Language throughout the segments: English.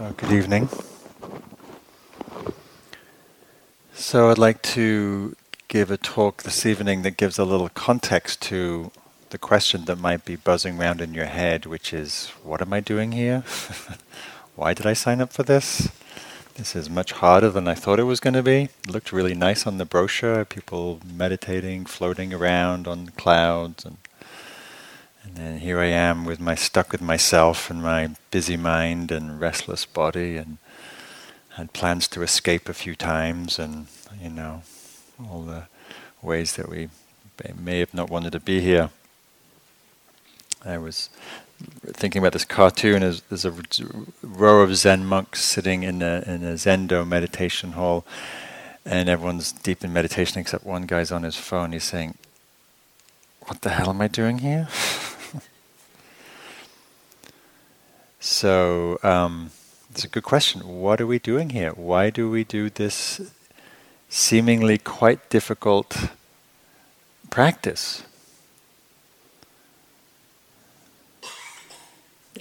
So, good evening. So, I'd like to give a talk this evening that gives a little context to the question that might be buzzing around in your head, which is what am I doing here? Why did I sign up for this? This is much harder than I thought it was going to be. It looked really nice on the brochure, people meditating, floating around on clouds and and here I am with my stuck with myself and my busy mind and restless body and had plans to escape a few times and you know all the ways that we may have not wanted to be here. I was thinking about this cartoon. There's, there's a row of Zen monks sitting in a in a Zendo meditation hall, and everyone's deep in meditation except one guy's on his phone. He's saying, "What the hell am I doing here?" So um, it's a good question. What are we doing here? Why do we do this seemingly quite difficult practice?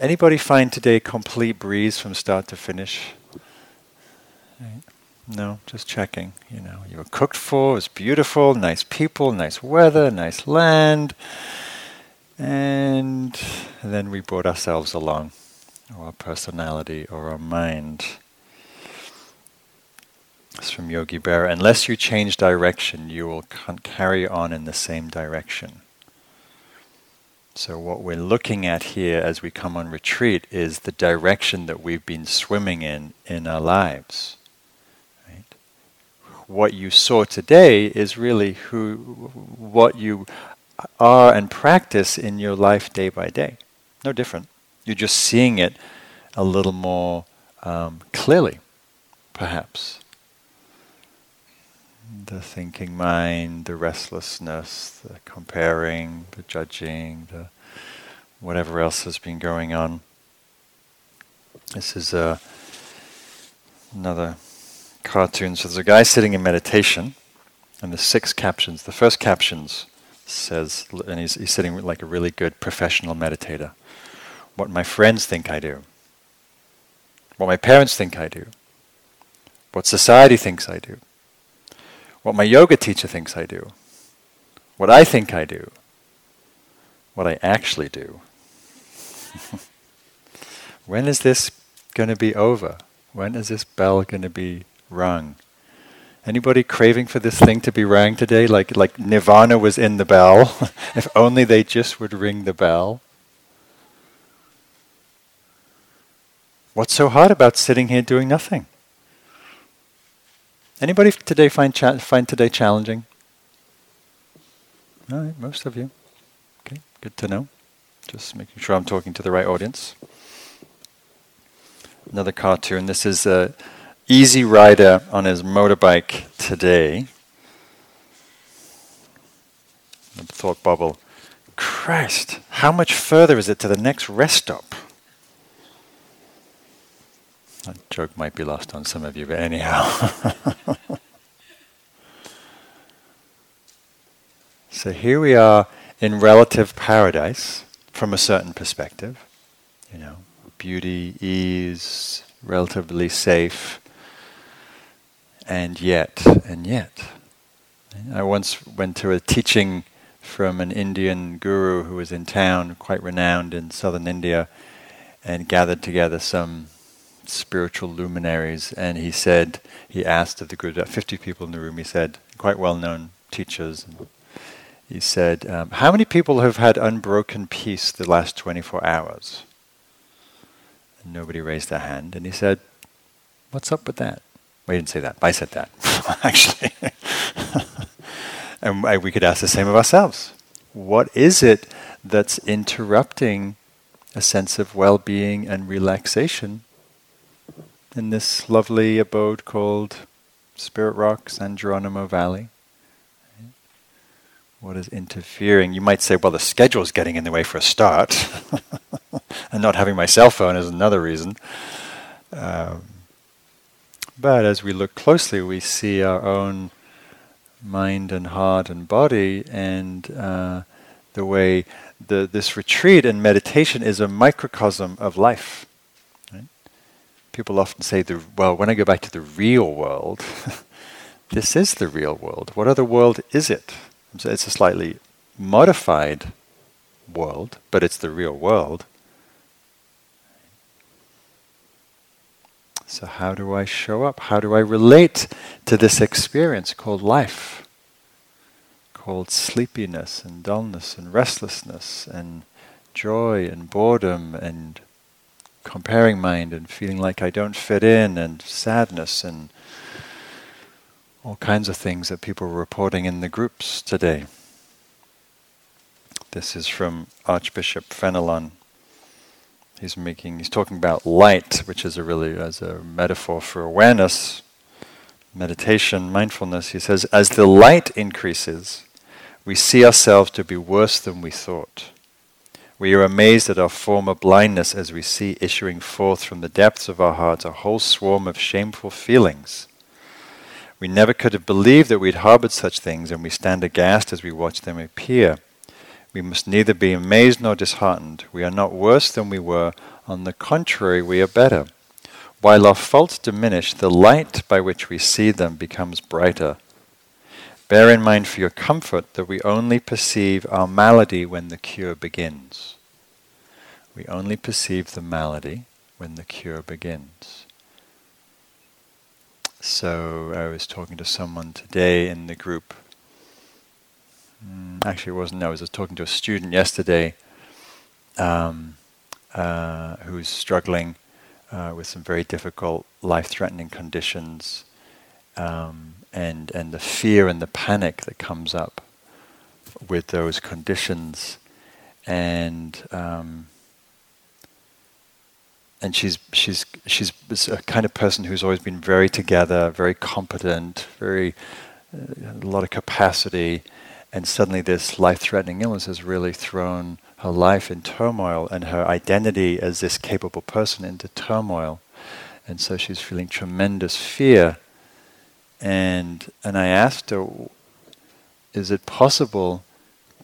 Anybody find today complete breeze from start to finish? No, just checking. You know, you were cooked for. It was beautiful, nice people, nice weather, nice land, and then we brought ourselves along or our personality or our mind. It's from Yogi Berra. Unless you change direction, you will carry on in the same direction. So, what we're looking at here as we come on retreat is the direction that we've been swimming in in our lives. Right? What you saw today is really who, what you are and practice in your life day by day. No different. You're just seeing it a little more um, clearly, perhaps. The thinking mind, the restlessness, the comparing, the judging, the whatever else has been going on. This is uh, another cartoon. So there's a guy sitting in meditation, and the six captions. The first captions says, and he's, he's sitting like a really good professional meditator what my friends think I do, what my parents think I do, what society thinks I do, what my yoga teacher thinks I do, what I think I do, what I actually do. when is this going to be over? When is this bell going to be rung? Anybody craving for this thing to be rang today? Like like Nirvana was in the bell. if only they just would ring the bell. What's so hard about sitting here doing nothing? Anybody today find cha- find today challenging? All right, most of you. Okay, good to know. Just making sure I'm talking to the right audience. Another cartoon. This is a easy rider on his motorbike today. The thought bubble. Christ, how much further is it to the next rest stop? That joke might be lost on some of you, but anyhow. so here we are in relative paradise from a certain perspective. You know, beauty, ease, relatively safe, and yet, and yet. I once went to a teaching from an Indian guru who was in town, quite renowned in southern India, and gathered together some spiritual luminaries, and he said, he asked of the group, about 50 people in the room, he said, quite well known teachers, he said, um, How many people have had unbroken peace the last 24 hours? And nobody raised their hand, and he said, What's up with that? Well, he didn't say that, I said that, actually. and we could ask the same of ourselves. What is it that's interrupting a sense of well being and relaxation in this lovely abode called Spirit Rock, San Geronimo Valley. What is interfering? You might say, well, the schedule is getting in the way for a start, and not having my cell phone is another reason. Um, but as we look closely, we see our own mind and heart and body, and uh, the way the, this retreat and meditation is a microcosm of life people often say, the, well, when I go back to the real world, this is the real world. What other world is it? It's a slightly modified world, but it's the real world. So, how do I show up? How do I relate to this experience called life? Called sleepiness and dullness and restlessness and joy and boredom and comparing mind and feeling like I don't fit in and sadness and all kinds of things that people were reporting in the groups today. This is from Archbishop Fenelon. He's making he's talking about light, which is a really as a metaphor for awareness, meditation, mindfulness. He says, as the light increases, we see ourselves to be worse than we thought. We are amazed at our former blindness as we see issuing forth from the depths of our hearts a whole swarm of shameful feelings. We never could have believed that we'd harbored such things, and we stand aghast as we watch them appear. We must neither be amazed nor disheartened. We are not worse than we were. On the contrary, we are better. While our faults diminish, the light by which we see them becomes brighter. Bear in mind for your comfort that we only perceive our malady when the cure begins. We only perceive the malady when the cure begins. So I was talking to someone today in the group. Mm, actually, it wasn't. I was talking to a student yesterday um, uh, who's struggling uh, with some very difficult, life-threatening conditions. Um, and and the fear and the panic that comes up with those conditions, and um, and she's she's she's a kind of person who's always been very together, very competent, very uh, a lot of capacity, and suddenly this life-threatening illness has really thrown her life in turmoil and her identity as this capable person into turmoil, and so she's feeling tremendous fear and and I asked her, is it possible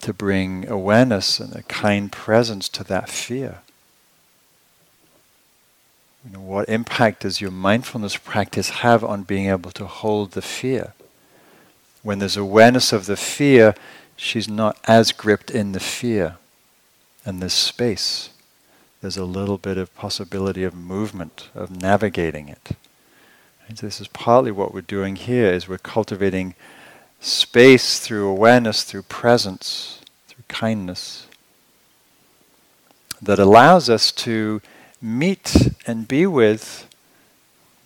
to bring awareness and a kind presence to that fear? You know, what impact does your mindfulness practice have on being able to hold the fear? When there's awareness of the fear, she's not as gripped in the fear, and there's space. There's a little bit of possibility of movement, of navigating it. And so this is partly what we're doing here is we're cultivating space through awareness, through presence, through kindness that allows us to meet and be with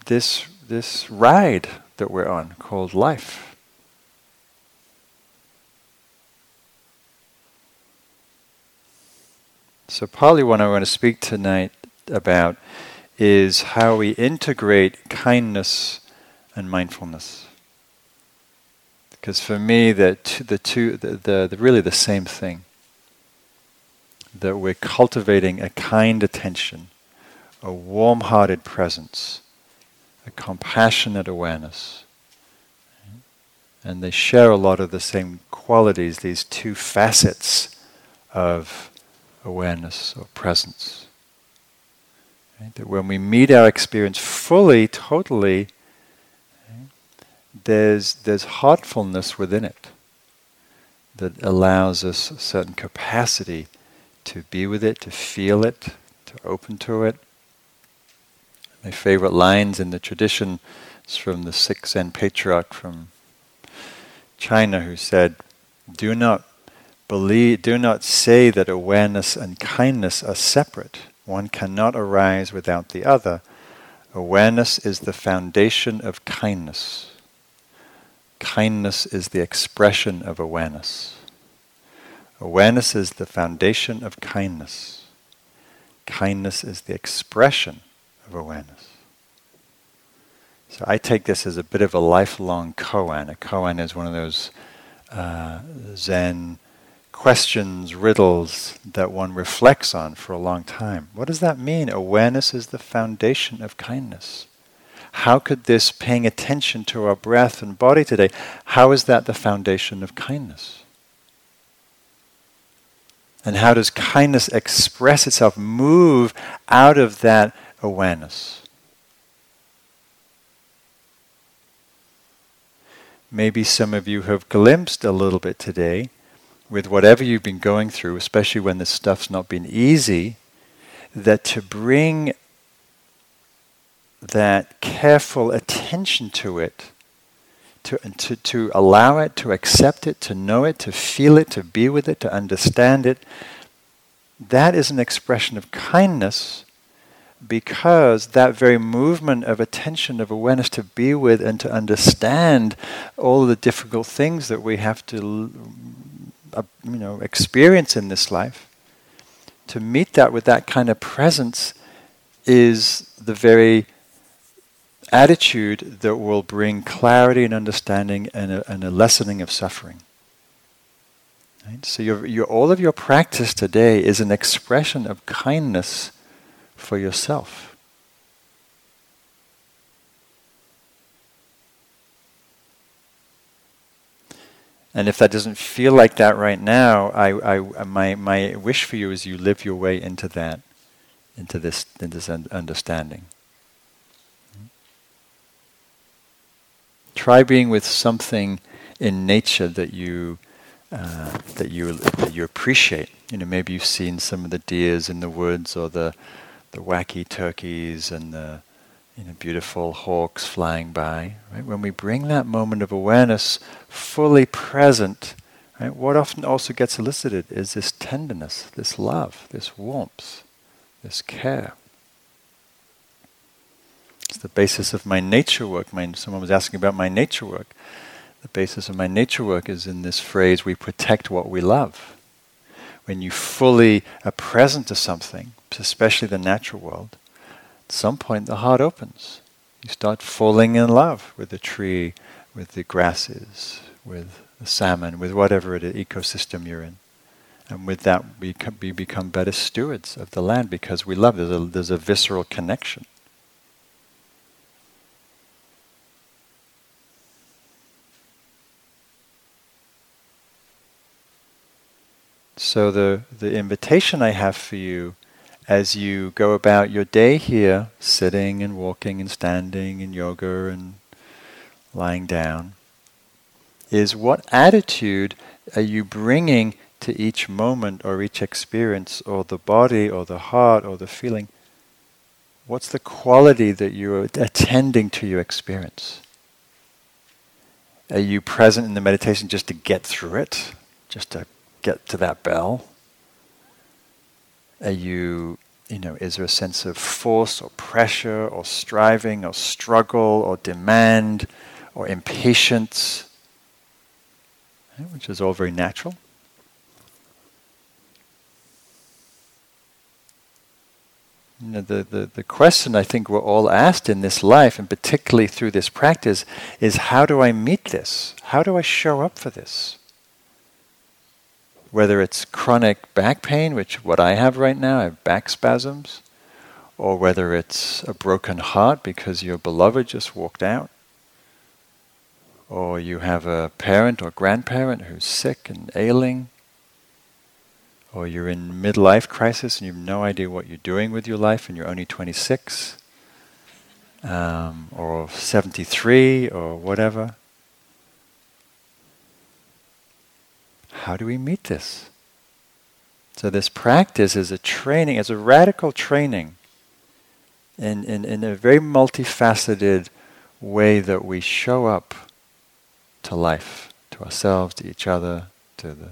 this, this ride that we're on called life. So, partly what I want to speak tonight about is how we integrate kindness and mindfulness. Because for me, the two, the two, the, the, the really the same thing. That we're cultivating a kind attention, a warm-hearted presence, a compassionate awareness, and they share a lot of the same qualities. These two facets of awareness or presence. Right? That when we meet our experience fully, totally, right, there's, there's heartfulness within it that allows us a certain capacity to be with it, to feel it, to open to it. My favorite lines in the tradition is from the sixth Zen patriarch from China who said, Do not believe, do not say that awareness and kindness are separate. One cannot arise without the other. Awareness is the foundation of kindness. Kindness is the expression of awareness. Awareness is the foundation of kindness. Kindness is the expression of awareness. So I take this as a bit of a lifelong koan. A koan is one of those uh, Zen questions, riddles that one reflects on for a long time. What does that mean? Awareness is the foundation of kindness. How could this paying attention to our breath and body today, how is that the foundation of kindness? And how does kindness express itself, move out of that awareness? Maybe some of you have glimpsed a little bit today with whatever you've been going through, especially when this stuff's not been easy, that to bring that careful attention to it, to, to, to allow it, to accept it, to know it, to feel it, to be with it, to understand it, that is an expression of kindness because that very movement of attention, of awareness to be with and to understand all the difficult things that we have to you know, experience in this life, to meet that with that kind of presence is the very attitude that will bring clarity and understanding and a, and a lessening of suffering. Right? So your, your, all of your practice today is an expression of kindness for yourself. And if that doesn't feel like that right now, I, I, my, my wish for you is you live your way into that, into this, into this understanding. Try being with something in nature that you uh, that you that you appreciate. You know, maybe you've seen some of the deers in the woods, or the the wacky turkeys, and the you know, beautiful hawks flying by. Right? When we bring that moment of awareness fully present, right, what often also gets elicited is this tenderness, this love, this warmth, this care. It's the basis of my nature work. My, someone was asking about my nature work. The basis of my nature work is in this phrase we protect what we love. When you fully are present to something, especially the natural world, at some point the heart opens. You start falling in love with the tree, with the grasses, with the salmon, with whatever it is, ecosystem you're in. And with that, we, we become better stewards of the land because we love. There's a, there's a visceral connection. So the, the invitation I have for you as you go about your day here, sitting and walking and standing in yoga and lying down, is what attitude are you bringing to each moment or each experience or the body or the heart or the feeling? What's the quality that you're attending to your experience? Are you present in the meditation just to get through it? Just to get to that bell? Are you, you know, is there a sense of force or pressure or striving or struggle or demand or impatience? Which is all very natural. You know, the, the, the question I think we're all asked in this life, and particularly through this practice, is how do I meet this? How do I show up for this? Whether it's chronic back pain, which what I have right now, I have back spasms, or whether it's a broken heart because your beloved just walked out, or you have a parent or grandparent who's sick and ailing, or you're in midlife crisis and you have no idea what you're doing with your life and you're only 26, um, or 73, or whatever. How do we meet this? So, this practice is a training, it's a radical training in, in, in a very multifaceted way that we show up to life, to ourselves, to each other, to the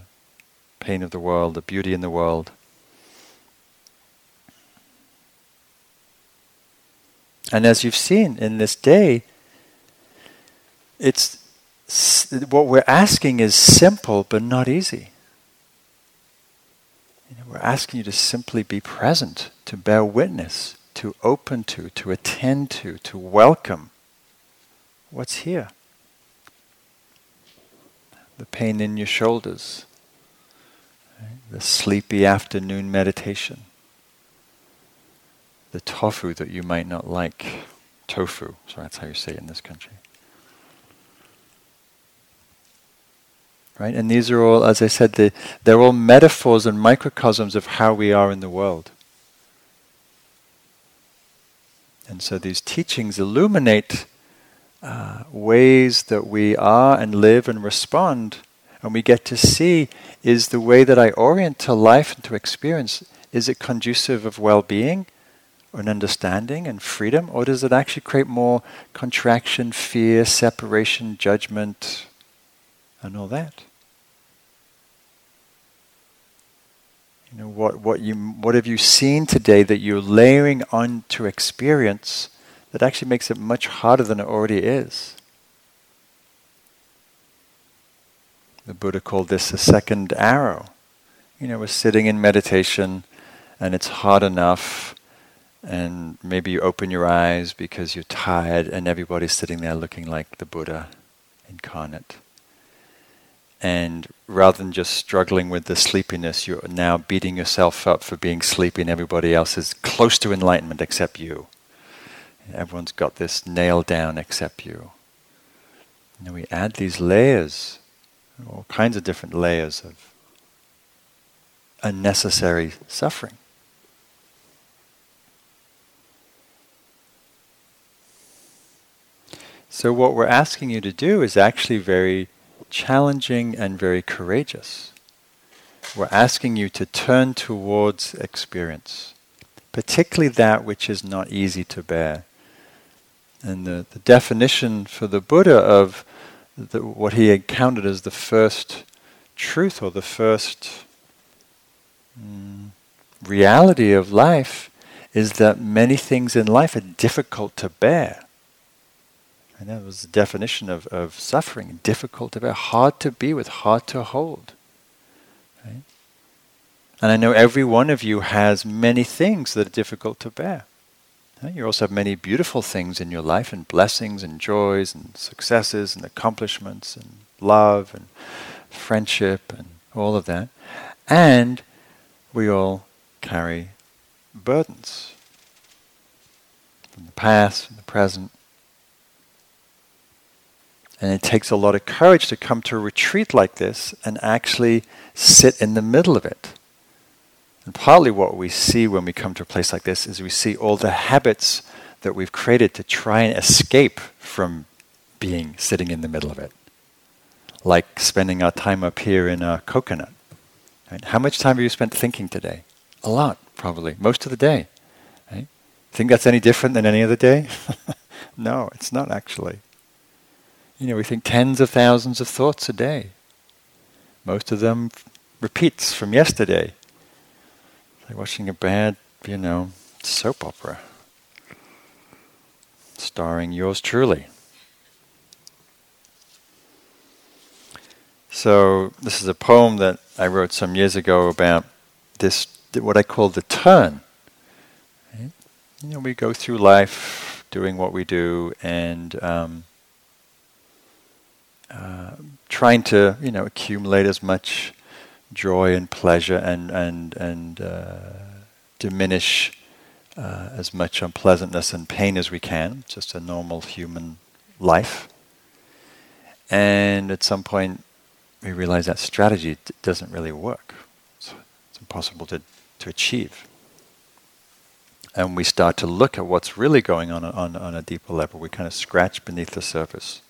pain of the world, the beauty in the world. And as you've seen in this day, it's what we're asking is simple but not easy. You know, we're asking you to simply be present, to bear witness, to open to, to attend to, to welcome what's here. The pain in your shoulders, right? the sleepy afternoon meditation, the tofu that you might not like, tofu, so that's how you say it in this country. Right? And these are all, as I said, the, they're all metaphors and microcosms of how we are in the world. And so these teachings illuminate uh, ways that we are and live and respond, and we get to see is the way that I orient to life and to experience, is it conducive of well being? An understanding and freedom, or does it actually create more contraction, fear, separation, judgment, and all that? You know, what, what, you, what have you seen today that you're layering onto experience that actually makes it much harder than it already is? The Buddha called this a second arrow. You know, we're sitting in meditation and it's hard enough, and maybe you open your eyes because you're tired, and everybody's sitting there looking like the Buddha incarnate. And rather than just struggling with the sleepiness, you're now beating yourself up for being sleepy, and everybody else is close to enlightenment except you. Everyone's got this nailed down except you. And we add these layers, all kinds of different layers of unnecessary suffering. So, what we're asking you to do is actually very challenging and very courageous. We're asking you to turn towards experience, particularly that which is not easy to bear. And the, the definition for the Buddha of the, what he encountered as the first truth or the first mm, reality of life is that many things in life are difficult to bear. And that was the definition of, of suffering difficult to bear, hard to be with, hard to hold. Right? And I know every one of you has many things that are difficult to bear. Right? You also have many beautiful things in your life, and blessings, and joys, and successes, and accomplishments, and love, and friendship, and all of that. And we all carry burdens from the past, from the present, and it takes a lot of courage to come to a retreat like this and actually sit in the middle of it. And partly what we see when we come to a place like this is we see all the habits that we've created to try and escape from being sitting in the middle of it. Like spending our time up here in a coconut. Right? How much time have you spent thinking today? A lot, probably. Most of the day. Right? Think that's any different than any other day? no, it's not actually. You know, we think tens of thousands of thoughts a day. Most of them repeats from yesterday. It's like watching a bad, you know, soap opera. Starring yours truly. So, this is a poem that I wrote some years ago about this, what I call the turn. You know, we go through life doing what we do, and um, uh, trying to you know accumulate as much joy and pleasure and and and uh, diminish uh, as much unpleasantness and pain as we can, just a normal human life. And at some point, we realize that strategy d- doesn't really work. It's, it's impossible to, to achieve. And we start to look at what's really going on on, on a deeper level. We kind of scratch beneath the surface.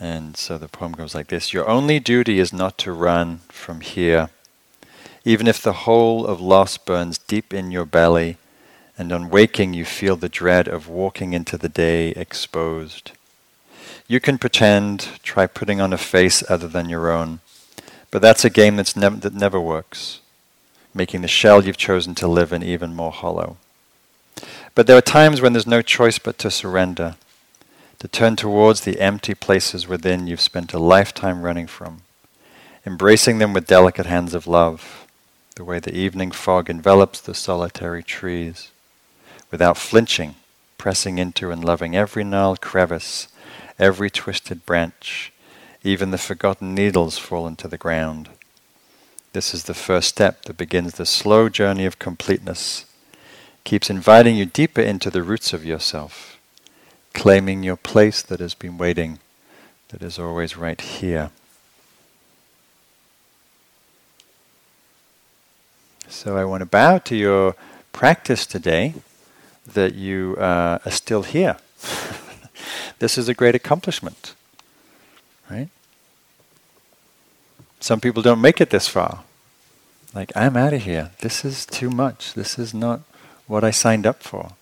And so the poem goes like this Your only duty is not to run from here, even if the whole of loss burns deep in your belly, and on waking you feel the dread of walking into the day exposed. You can pretend, try putting on a face other than your own, but that's a game that's nev- that never works, making the shell you've chosen to live in even more hollow. But there are times when there's no choice but to surrender to turn towards the empty places within you've spent a lifetime running from, embracing them with delicate hands of love, the way the evening fog envelops the solitary trees, without flinching, pressing into and loving every gnarled crevice, every twisted branch, even the forgotten needles fallen to the ground. This is the first step that begins the slow journey of completeness, keeps inviting you deeper into the roots of yourself claiming your place that has been waiting, that is always right here. So I want to bow to your practice today that you uh, are still here. this is a great accomplishment. Right? Some people don't make it this far. Like, I'm out of here. This is too much. This is not what I signed up for.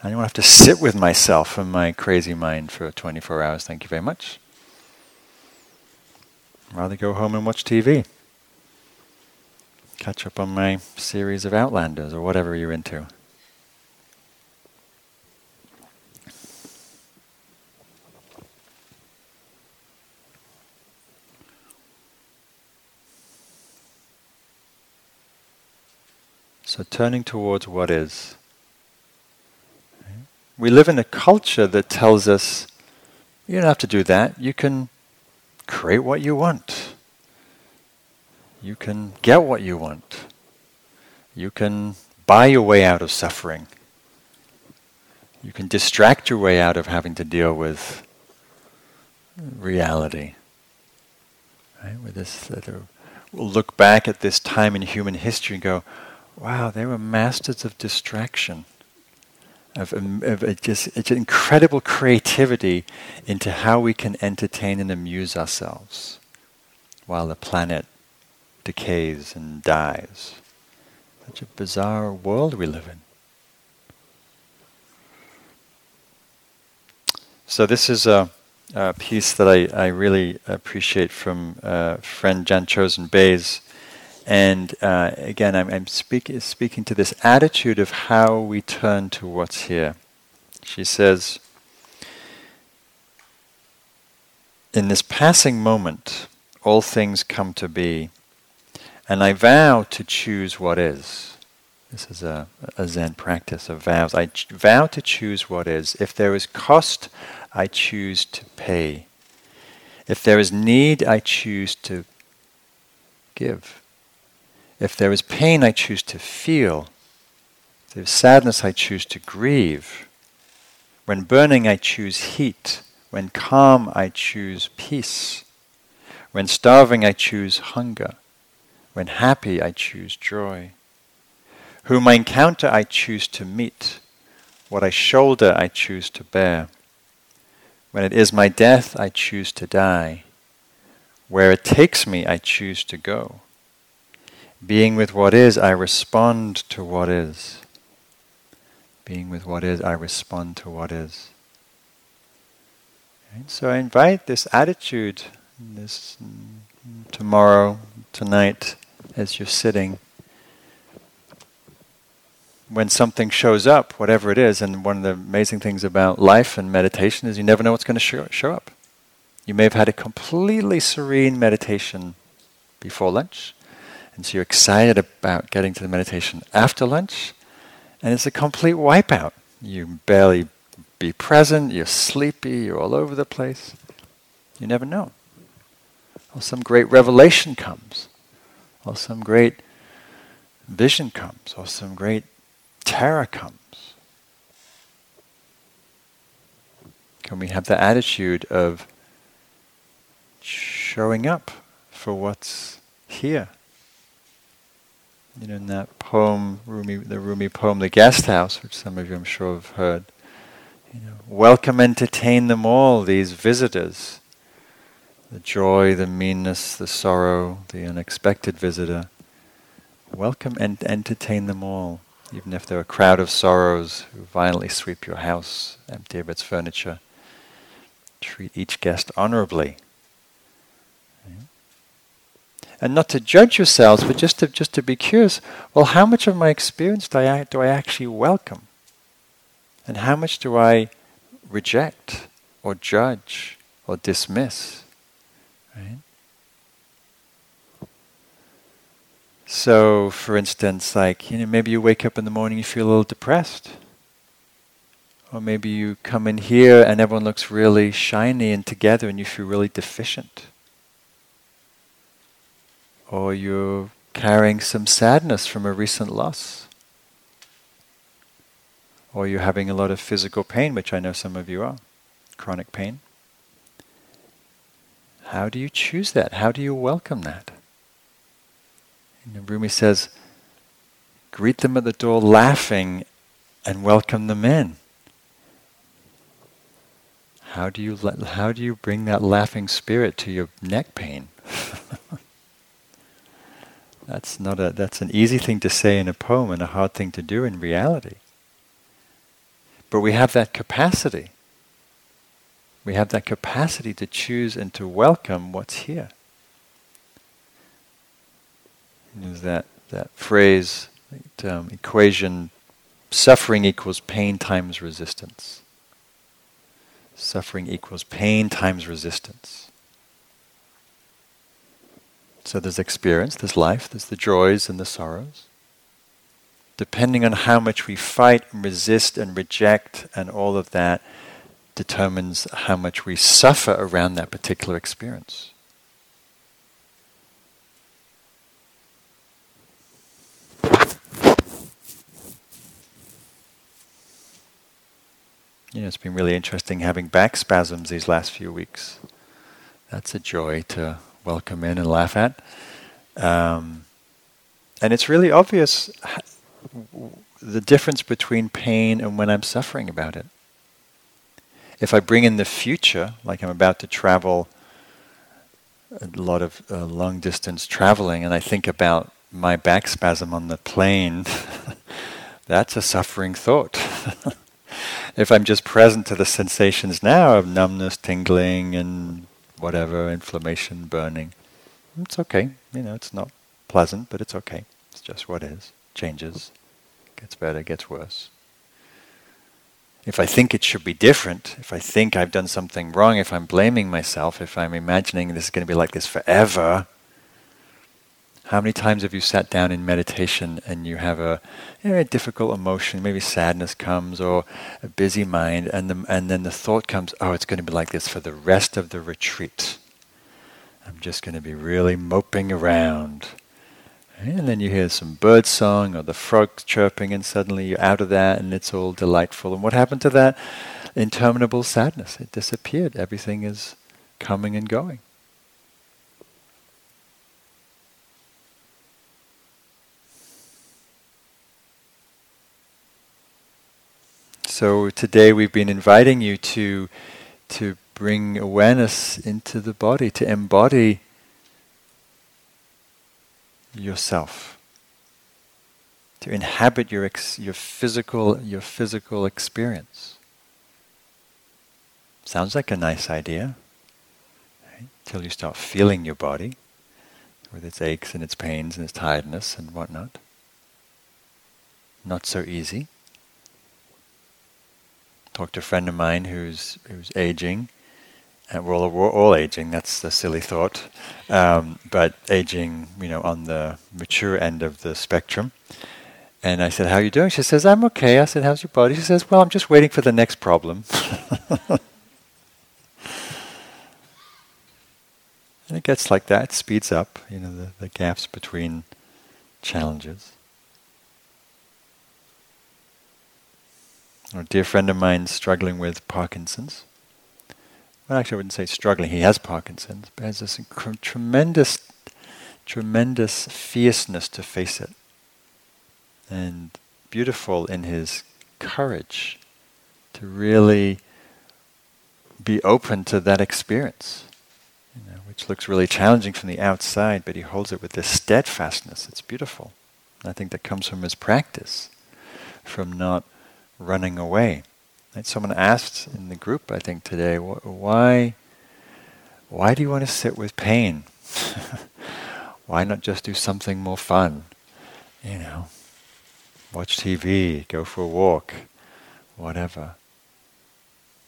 I don't have to sit with myself and my crazy mind for 24 hours. Thank you very much. I'd rather go home and watch TV. Catch up on my series of Outlanders or whatever you're into. So turning towards what is. We live in a culture that tells us you don't have to do that. You can create what you want. You can get what you want. You can buy your way out of suffering. You can distract your way out of having to deal with reality. Right? With this, uh, we'll look back at this time in human history and go, wow, they were masters of distraction, of, um, of just, just incredible creativity into how we can entertain and amuse ourselves while the planet decays and dies. Such a bizarre world we live in. So this is a, a piece that I, I really appreciate from uh, friend Jan Chozen Bays and uh, again, I'm, I'm speak, speaking to this attitude of how we turn to what's here. She says, In this passing moment, all things come to be, and I vow to choose what is. This is a, a Zen practice of vows. I ch- vow to choose what is. If there is cost, I choose to pay. If there is need, I choose to give. If there is pain, I choose to feel. If there is sadness, I choose to grieve. When burning, I choose heat. When calm, I choose peace. When starving, I choose hunger. When happy, I choose joy. Whom I encounter, I choose to meet. What I shoulder, I choose to bear. When it is my death, I choose to die. Where it takes me, I choose to go. Being with what is, I respond to what is. Being with what is, I respond to what is. So I invite this attitude, this tomorrow, tonight, as you're sitting. When something shows up, whatever it is, and one of the amazing things about life and meditation is you never know what's going to show, show up. You may have had a completely serene meditation before lunch and so you're excited about getting to the meditation after lunch, and it's a complete wipeout. You barely be present, you're sleepy, you're all over the place. You never know. Or some great revelation comes, or some great vision comes, or some great terror comes. Can we have the attitude of showing up for what's here? Know, in that poem, Rumi, the Rumi poem, The Guest House, which some of you I'm sure have heard, you know, welcome, entertain them all, these visitors. The joy, the meanness, the sorrow, the unexpected visitor. Welcome and entertain them all, even if they're a crowd of sorrows who violently sweep your house, empty of its furniture. Treat each guest honorably and not to judge yourselves, but just to just to be curious. Well, how much of my experience do I do I actually welcome, and how much do I reject or judge or dismiss? Right. So, for instance, like you know, maybe you wake up in the morning, you feel a little depressed. Or maybe you come in here and everyone looks really shiny and together and you feel really deficient or you're carrying some sadness from a recent loss, or you're having a lot of physical pain, which I know some of you are, chronic pain. How do you choose that? How do you welcome that? And Rumi says, greet them at the door laughing and welcome them in. How do you how do you bring that laughing spirit to your neck pain? that's not a that's an easy thing to say in a poem and a hard thing to do in reality. But we have that capacity. We have that capacity to choose and to welcome what's here. There's that, that phrase, that, um, equation, suffering equals pain times resistance. Suffering equals pain times resistance. So there's experience, there's life, there's the joys and the sorrows. Depending on how much we fight and resist and reject and all of that determines how much we suffer around that particular experience. You know, it's been really interesting having back spasms these last few weeks. That's a joy to welcome in and laugh at. Um, and it's really obvious the difference between pain and when I'm suffering about it. If I bring in the future, like I'm about to travel a lot of uh, long distance traveling, and I think about my back spasm on the plane, that's a suffering thought. if I'm just present to the sensations now of numbness, tingling, and whatever, inflammation, burning, it's okay. You know, it's not pleasant, but it's okay. It's just what is. Changes, gets better, gets worse. If I think it should be different, if I think I've done something wrong, if I'm blaming myself, if I'm imagining this is going to be like this forever, how many times have you sat down in meditation and you have a, you know, a difficult emotion, maybe sadness comes or a busy mind, and, the, and then the thought comes, oh, it's going to be like this for the rest of the retreat. I'm just going to be really moping around. And then you hear some bird song or the frogs chirping, and suddenly you're out of that and it's all delightful. And what happened to that interminable sadness? It disappeared. Everything is coming and going. So today we've been inviting you to to bring awareness into the body, to embody yourself, to inhabit your ex- your physical your physical experience. Sounds like a nice idea, right? You start feeling your body with its aches and its pains and its tiredness and whatnot. Not so easy talked to a friend of mine who's who's aging, and we're all, we're all aging. That's a silly thought, um, but aging, you know, on the mature end of the spectrum. And I said, "How are you doing?" She says, "I'm okay." I said, "How's your body?" She says, "Well, I'm just waiting for the next problem." and it gets like that. It speeds up, you know, the, the gaps between challenges. A dear friend of mine struggling with Parkinson's. Well, actually, I wouldn't say struggling. He has Parkinson's, but has this inc- tremendous, tremendous fierceness to face it, and beautiful in his courage to really be open to that experience, you know, which looks really challenging from the outside, but he holds it with this steadfastness. It's beautiful. I think that comes from his practice, from not running away. And someone asked in the group, I think today, why, why do you want to sit with pain? why not just do something more fun? You know, watch TV, go for a walk, whatever.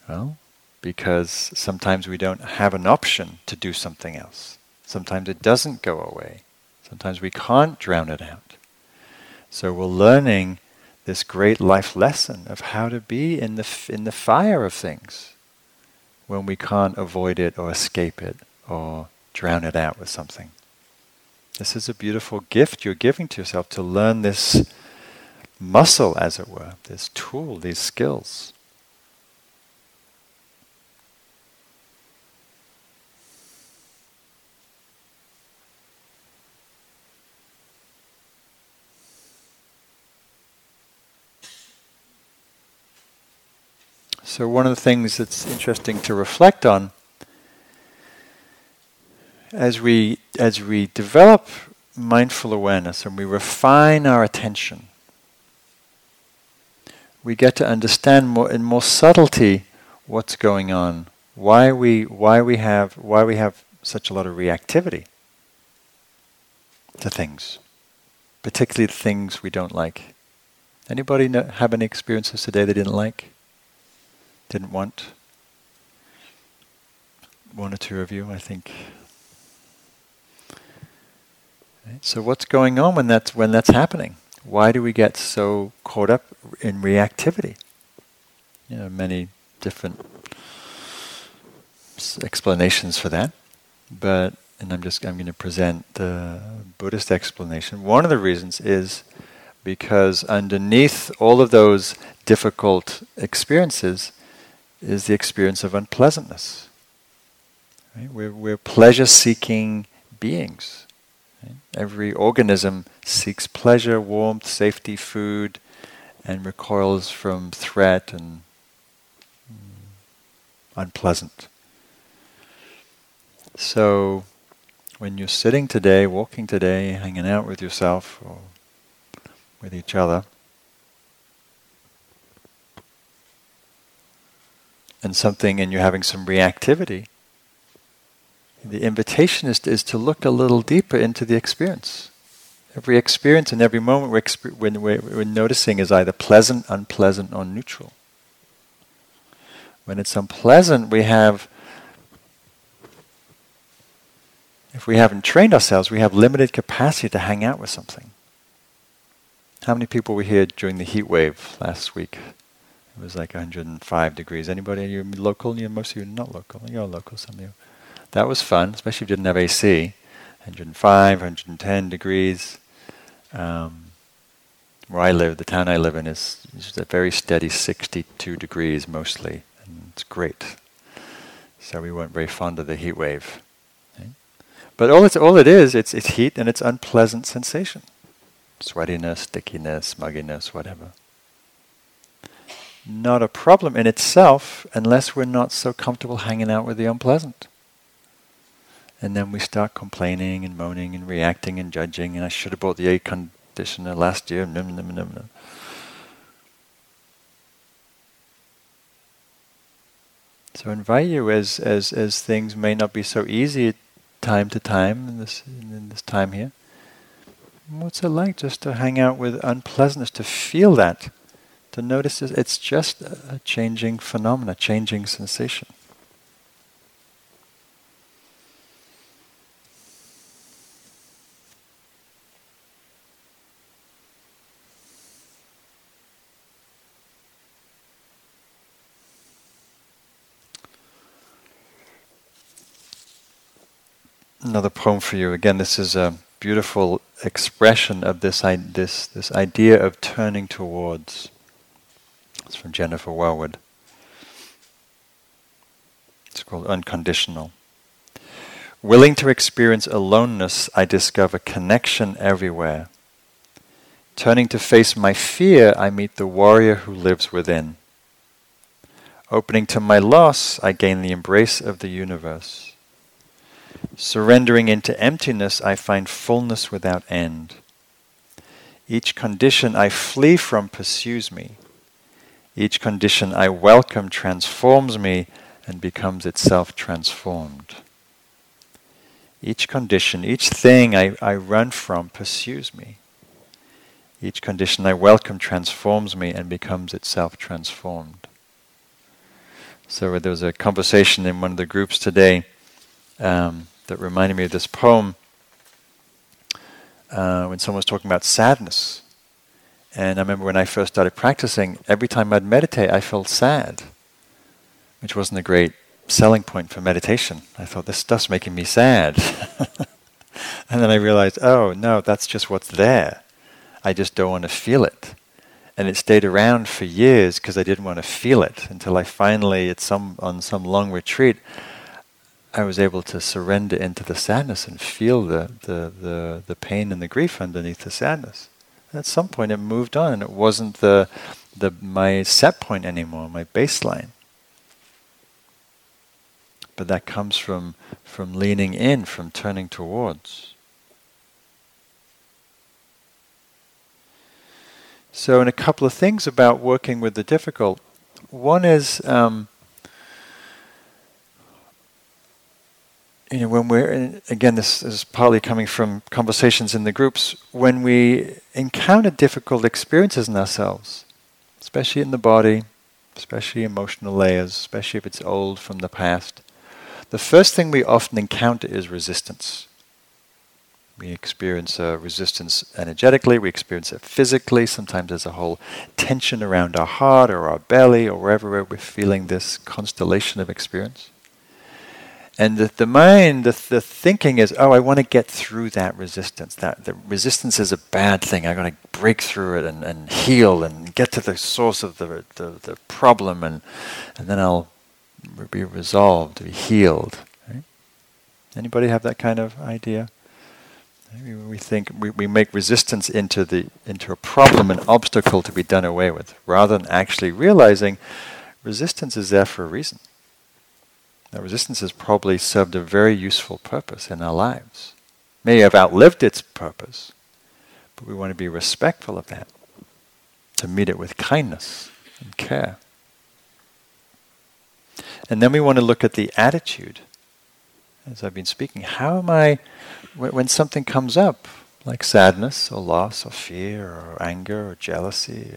Well, because sometimes we don't have an option to do something else. Sometimes it doesn't go away. Sometimes we can't drown it out. So we're learning this great life lesson of how to be in the, f- in the fire of things when we can't avoid it or escape it or drown it out with something. This is a beautiful gift you're giving to yourself to learn this muscle, as it were, this tool, these skills. So, one of the things that's interesting to reflect on as we, as we develop mindful awareness and we refine our attention, we get to understand more in more subtlety what's going on, why we, why we, have, why we have such a lot of reactivity to things, particularly the things we don't like. Anybody know, have any experiences today they didn't like? Didn't want? One or two of you, I think. Right? So what's going on when that's when that's happening? Why do we get so caught up in reactivity? You know, many different explanations for that, but and I'm just I'm going to present the Buddhist explanation. One of the reasons is because underneath all of those difficult experiences is the experience of unpleasantness. Right? We're, we're pleasure-seeking beings. Right? Every organism seeks pleasure, warmth, safety, food, and recoils from threat and mm, unpleasant. So, when you're sitting today, walking today, hanging out with yourself or with each other, and something, and you're having some reactivity, the invitation is, is to look a little deeper into the experience. Every experience and every moment we're, when we're, we're noticing is either pleasant, unpleasant, or neutral. When it's unpleasant, we have if we haven't trained ourselves, we have limited capacity to hang out with something. How many people were here during the heat wave last week? It was like 105 degrees. Anybody? You local? You, most of you are not local. You're local, some of you. That was fun, especially if you didn't have AC. 105, 110 degrees. Um, where I live, the town I live in, is, is a very steady 62 degrees mostly, and it's great. So we weren't very fond of the heat wave. But all it's all it is, it's it's heat and it's unpleasant sensation. Sweatiness, stickiness, mugginess, whatever. Not a problem in itself unless we're not so comfortable hanging out with the unpleasant. And then we start complaining and moaning and reacting and judging, and I should have bought the air conditioner last year. Num, num, num, so I invite you as, as, as things may not be so easy time to time in this in this time here. What's it like just to hang out with unpleasantness, to feel that, to notice is it's just a changing phenomena, changing sensation. another poem for you. Again, this is a beautiful expression of this this this idea of turning towards. It's from Jennifer Welwood. It's called Unconditional. Willing to experience aloneness, I discover connection everywhere. Turning to face my fear, I meet the warrior who lives within. Opening to my loss, I gain the embrace of the universe. Surrendering into emptiness, I find fullness without end. Each condition I flee from pursues me. Each condition I welcome transforms me and becomes itself transformed. Each condition, each thing I, I run from pursues me. Each condition I welcome transforms me and becomes itself transformed. So there was a conversation in one of the groups today um, that reminded me of this poem uh, when someone was talking about sadness. And I remember when I first started practicing, every time I'd meditate, I felt sad, which wasn't a great selling point for meditation. I thought, this stuff's making me sad. and then I realized, oh, no, that's just what's there. I just don't want to feel it. And it stayed around for years because I didn't want to feel it until I finally, at some, on some long retreat, I was able to surrender into the sadness and feel the, the, the, the pain and the grief underneath the sadness at some point it moved on and it wasn't the, the my set point anymore, my baseline. But that comes from from leaning in, from turning towards. So, in a couple of things about working with the difficult, one is um, you know when we're in, again this is partly coming from conversations in the groups when we encounter difficult experiences in ourselves, especially in the body, especially emotional layers, especially if it's old from the past. The first thing we often encounter is resistance. We experience uh, resistance energetically, we experience it physically. Sometimes there's a whole tension around our heart or our belly or wherever we're feeling this constellation of experience. And the, the mind, the, the thinking is, oh, I want to get through that resistance. That the resistance is a bad thing. I'm going to break through it and, and heal and get to the source of the, the, the problem, and, and then I'll be resolved, be healed. Right? Anybody have that kind of idea? We think we, we make resistance into the into a problem, an obstacle to be done away with, rather than actually realizing resistance is there for a reason. That resistance has probably served a very useful purpose in our lives. May have outlived its purpose, but we want to be respectful of that, to meet it with kindness and care. And then we want to look at the attitude as I've been speaking, how am I, when something comes up, like sadness or loss or fear or anger or jealousy,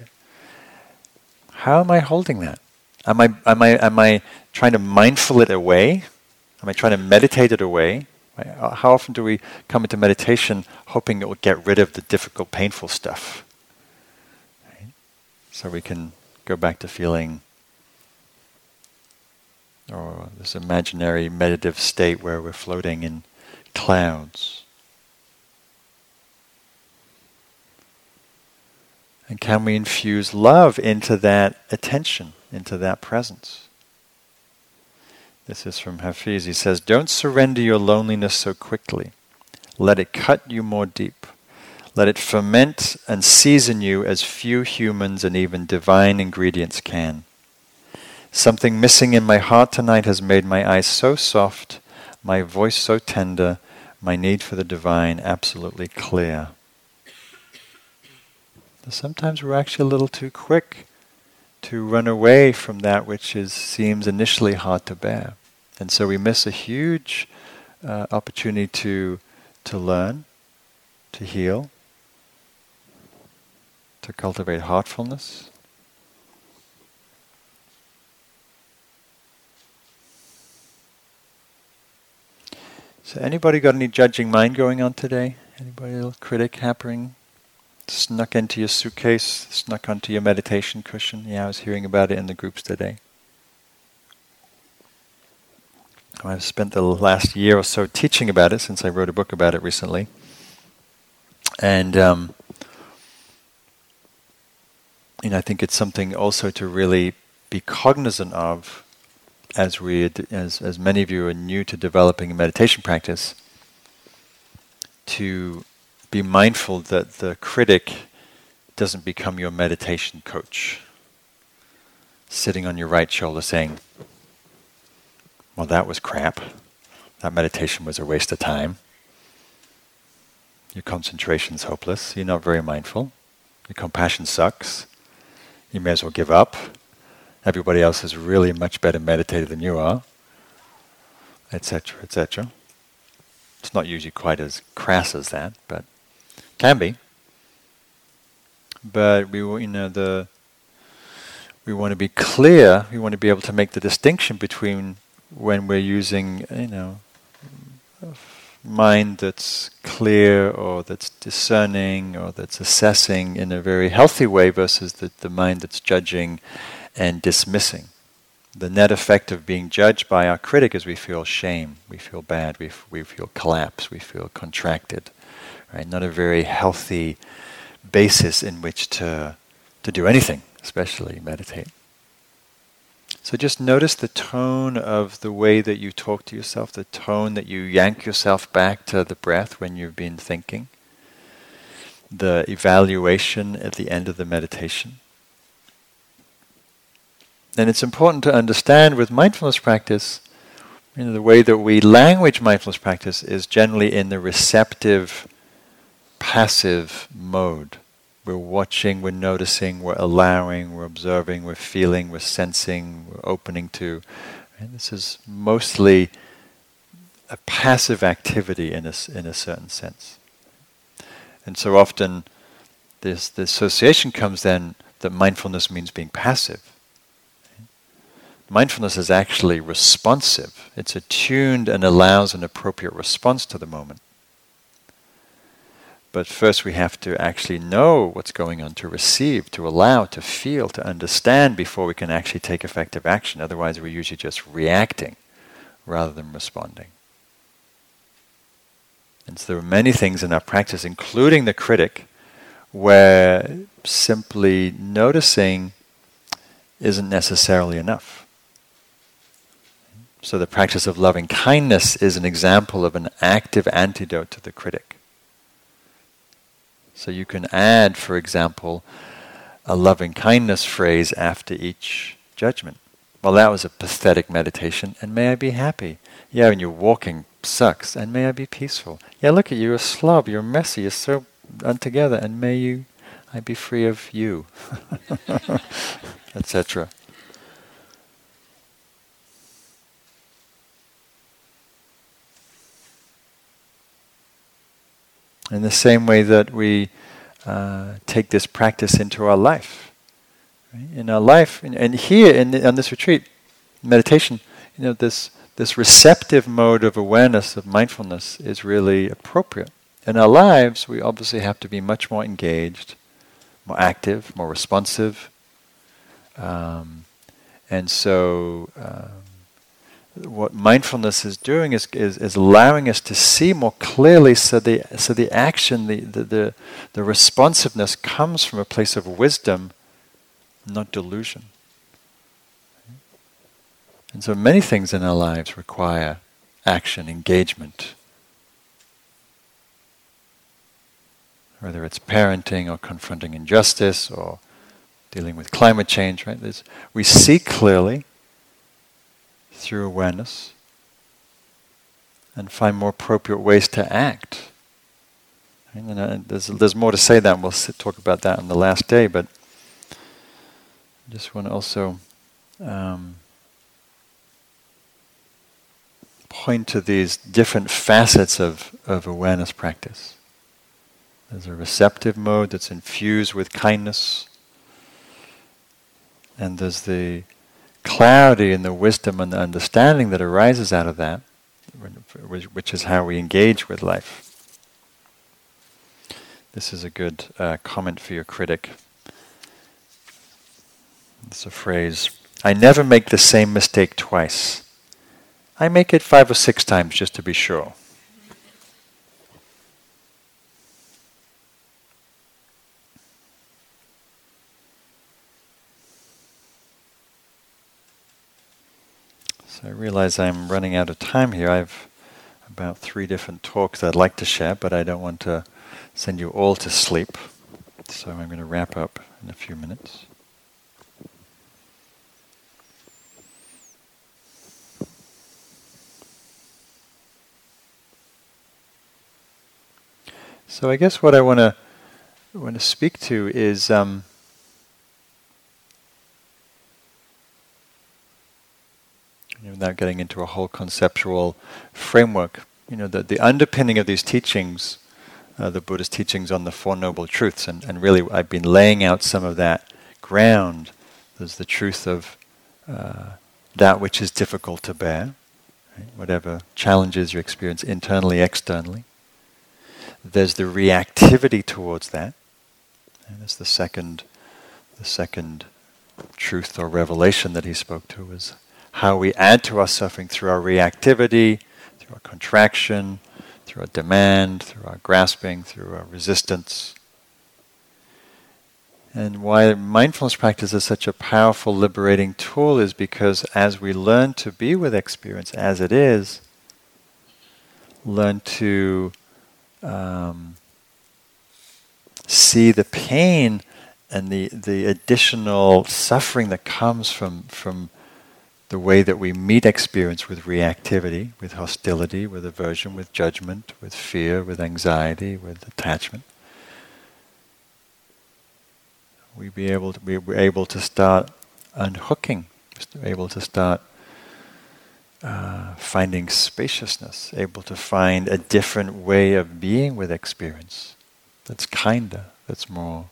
how am I holding that? Am I, am I, am I trying to mindful it away? Am I trying to meditate it away? Uh, how often do we come into meditation hoping it will get rid of the difficult, painful stuff? Right? So we can go back to feeling or this imaginary meditative state where we're floating in clouds. And can we infuse love into that attention, into that presence? This is from Hafiz. He says, Don't surrender your loneliness so quickly. Let it cut you more deep. Let it ferment and season you as few humans and even divine ingredients can. Something missing in my heart tonight has made my eyes so soft, my voice so tender, my need for the divine absolutely clear. Sometimes we're actually a little too quick to run away from that which is, seems initially hard to bear. And so we miss a huge uh, opportunity to, to learn, to heal, to cultivate heartfulness. So, anybody got any judging mind going on today? Anybody a little critic happening? Snuck into your suitcase, snuck onto your meditation cushion? Yeah, I was hearing about it in the groups today. I've spent the last year or so teaching about it since I wrote a book about it recently. And um, you know, I think it's something also to really be cognizant of as we, as as many of you are new to developing a meditation practice, to be mindful that the critic doesn't become your meditation coach, sitting on your right shoulder saying, "Well, that was crap. That meditation was a waste of time. Your concentration's hopeless. You're not very mindful. Your compassion sucks. You may as well give up." everybody else is really much better meditated than you are, etc., etc. It's not usually quite as crass as that, but can be. But we, you know, the we want to be clear. We want to be able to make the distinction between when we're using, you know, mind that's clear or that's discerning or that's assessing in a very healthy way versus the, the mind that's judging and dismissing. The net effect of being judged by our critic is we feel shame, we feel bad, we, f- we feel collapse, we feel contracted. Right? Not a very healthy basis in which to, to do anything, especially meditate. So just notice the tone of the way that you talk to yourself, the tone that you yank yourself back to the breath when you've been thinking, the evaluation at the end of the meditation. And it's important to understand with mindfulness practice You know, the way that we language mindfulness practice is generally in the receptive, passive mode. We're watching, we're noticing, we're allowing, we're observing, we're feeling, we're sensing, we're opening to. And this is mostly a passive activity in a, in a certain sense. And so often this, the association comes then that mindfulness means being passive. Mindfulness is actually responsive. It's attuned and allows an appropriate response to the moment. But first we have to actually know what's going on, to receive, to allow, to feel, to understand before we can actually take effective action. Otherwise we're usually just reacting rather than responding. And so there are many things in our practice, including the critic, where simply noticing isn't necessarily enough. So the practice of loving kindness is an example of an active antidote to the critic. So you can add, for example, a loving kindness phrase after each judgment. Well, that was a pathetic meditation, and may I be happy. Yeah, and you're walking sucks, and may I be peaceful. Yeah, look at you, you're a slob, you're messy, you're so untogether, and may you, I be free of you, etc. In the same way that we uh, take this practice into our life. In our life, and, and here in the, on this retreat, meditation, you know, this this receptive mode of awareness of mindfulness is really appropriate. In our lives, we obviously have to be much more engaged, more active, more responsive, um, and so. Um, what mindfulness is doing is, is, is, allowing us to see more clearly so the, so the action, the, the, the, the responsiveness comes from a place of wisdom, not delusion. And so many things in our lives require action, engagement. Whether it's parenting or confronting injustice or dealing with climate change, right? There's, we see clearly through awareness and find more appropriate ways to act. And there's, there's more to say that, and we'll sit, talk about that on the last day, but I just want to also um, point to these different facets of, of awareness practice. There's a receptive mode that's infused with kindness, and there's the clarity and the wisdom and the understanding that arises out of that, which is how we engage with life. This is a good uh, comment for your critic. It's a phrase I never make the same mistake twice. I make it five or six times just to be sure. I realize I'm running out of time here. I've about three different talks I'd like to share, but I don't want to send you all to sleep. So I'm going to wrap up in a few minutes. So I guess what I want to want to speak to is um, without getting into a whole conceptual framework. You know, the, the underpinning of these teachings, uh, the Buddhist teachings on the Four Noble Truths, and, and really I've been laying out some of that ground. There's the truth of uh, that which is difficult to bear, right? whatever challenges you experience internally, externally. There's the reactivity towards that. And that's the second, the second truth or revelation that he spoke to was how we add to our suffering through our reactivity, through our contraction, through our demand, through our grasping, through our resistance. And why mindfulness practice is such a powerful, liberating tool is because as we learn to be with experience as it is, learn to um, see the pain and the, the additional suffering that comes from, from the way that we meet experience with reactivity, with hostility, with aversion, with judgment, with fear, with anxiety, with attachment, we be able to, were able to start unhooking, able to start uh, finding spaciousness, able to find a different way of being with experience that's kinder, that's more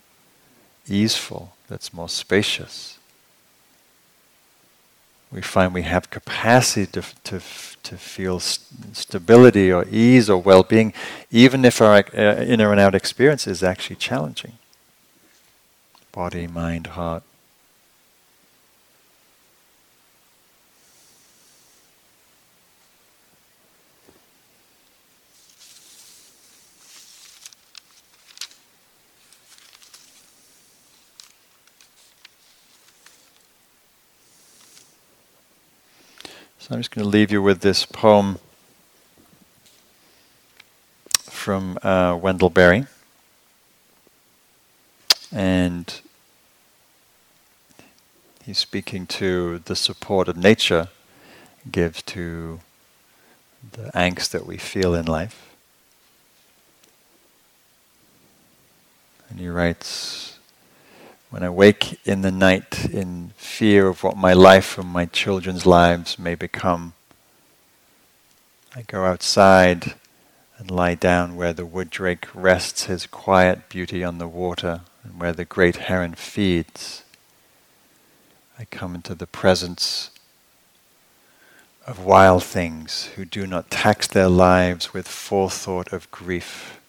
easeful, that's more spacious. We find we have capacity to, to, to feel st- stability or ease or well being, even if our uh, inner and out experience is actually challenging. Body, mind, heart. I'm just going to leave you with this poem from uh, Wendell Berry. And he's speaking to the support of nature gives to the angst that we feel in life. And he writes, when I wake in the night in fear of what my life and my children's lives may become, I go outside and lie down where the wood drake rests his quiet beauty on the water and where the great heron feeds. I come into the presence of wild things who do not tax their lives with forethought of grief.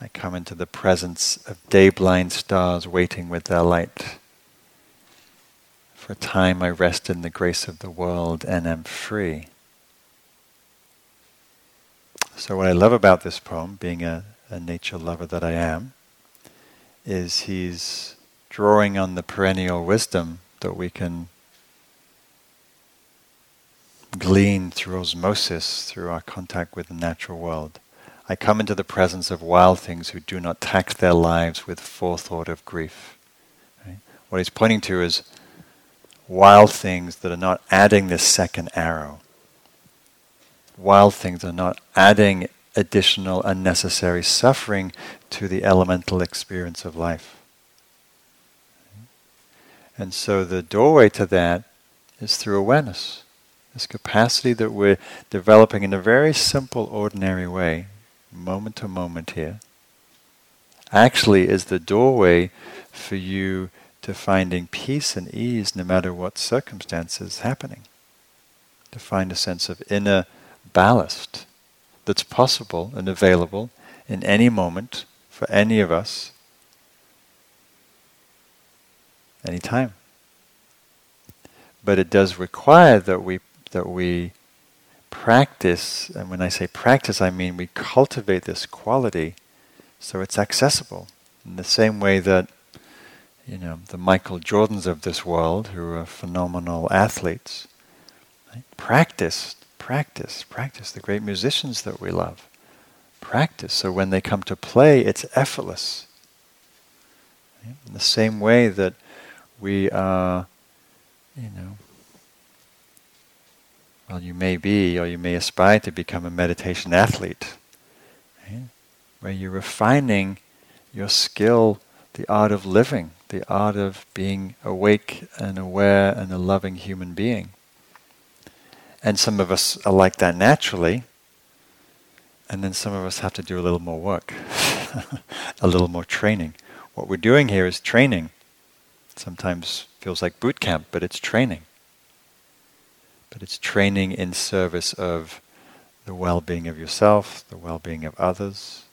I come into the presence of day-blind stars waiting with their light. For a time I rest in the grace of the world and am free. So what I love about this poem, being a, a nature lover that I am, is he's drawing on the perennial wisdom that we can glean through osmosis, through our contact with the natural world. I come into the presence of wild things who do not tax their lives with forethought of grief. Right? What he's pointing to is wild things that are not adding this second arrow. Wild things are not adding additional unnecessary suffering to the elemental experience of life. And so the doorway to that is through awareness. This capacity that we're developing in a very simple, ordinary way moment to moment here, actually is the doorway for you to finding peace and ease no matter what circumstances happening. To find a sense of inner ballast that's possible and available in any moment for any of us, anytime. But it does require that we that we practice, and when I say practice, I mean we cultivate this quality so it's accessible. In the same way that, you know, the Michael Jordans of this world, who are phenomenal athletes, right? practice, practice, practice. The great musicians that we love, practice. So when they come to play, it's effortless. Right? In the same way that we are, you know, well, you may be or you may aspire to become a meditation athlete, right? where you're refining your skill, the art of living, the art of being awake and aware and a loving human being. And some of us are like that naturally, and then some of us have to do a little more work, a little more training. What we're doing here is training. Sometimes feels like boot camp, but it's training but it's training in service of the well being of yourself, the well being of others,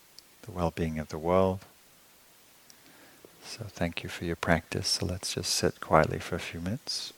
the well being of the world. So, thank you for your practice. So, let's just sit quietly for a few minutes.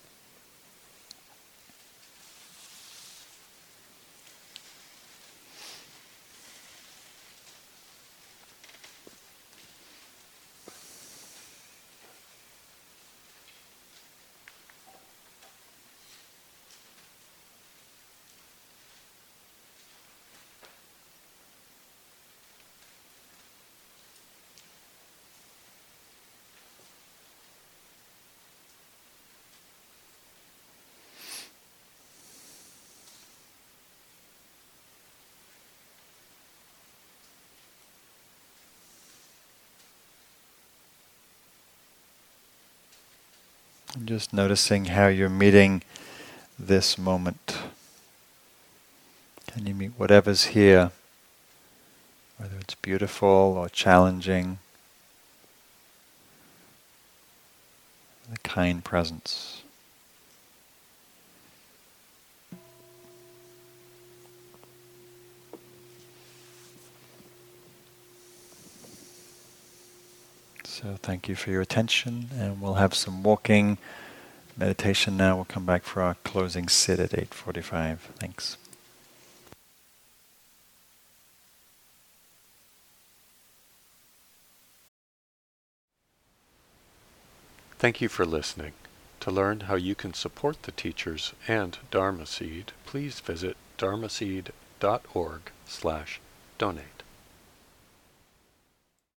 Just noticing how you're meeting this moment. Can you meet whatever's here, whether it's beautiful or challenging, the kind presence. So thank you for your attention, and we'll have some walking meditation now. We'll come back for our closing sit at 8:45. Thanks. Thank you for listening. To learn how you can support the teachers and Dharma Seed, please visit dharmaseed.org slash donate.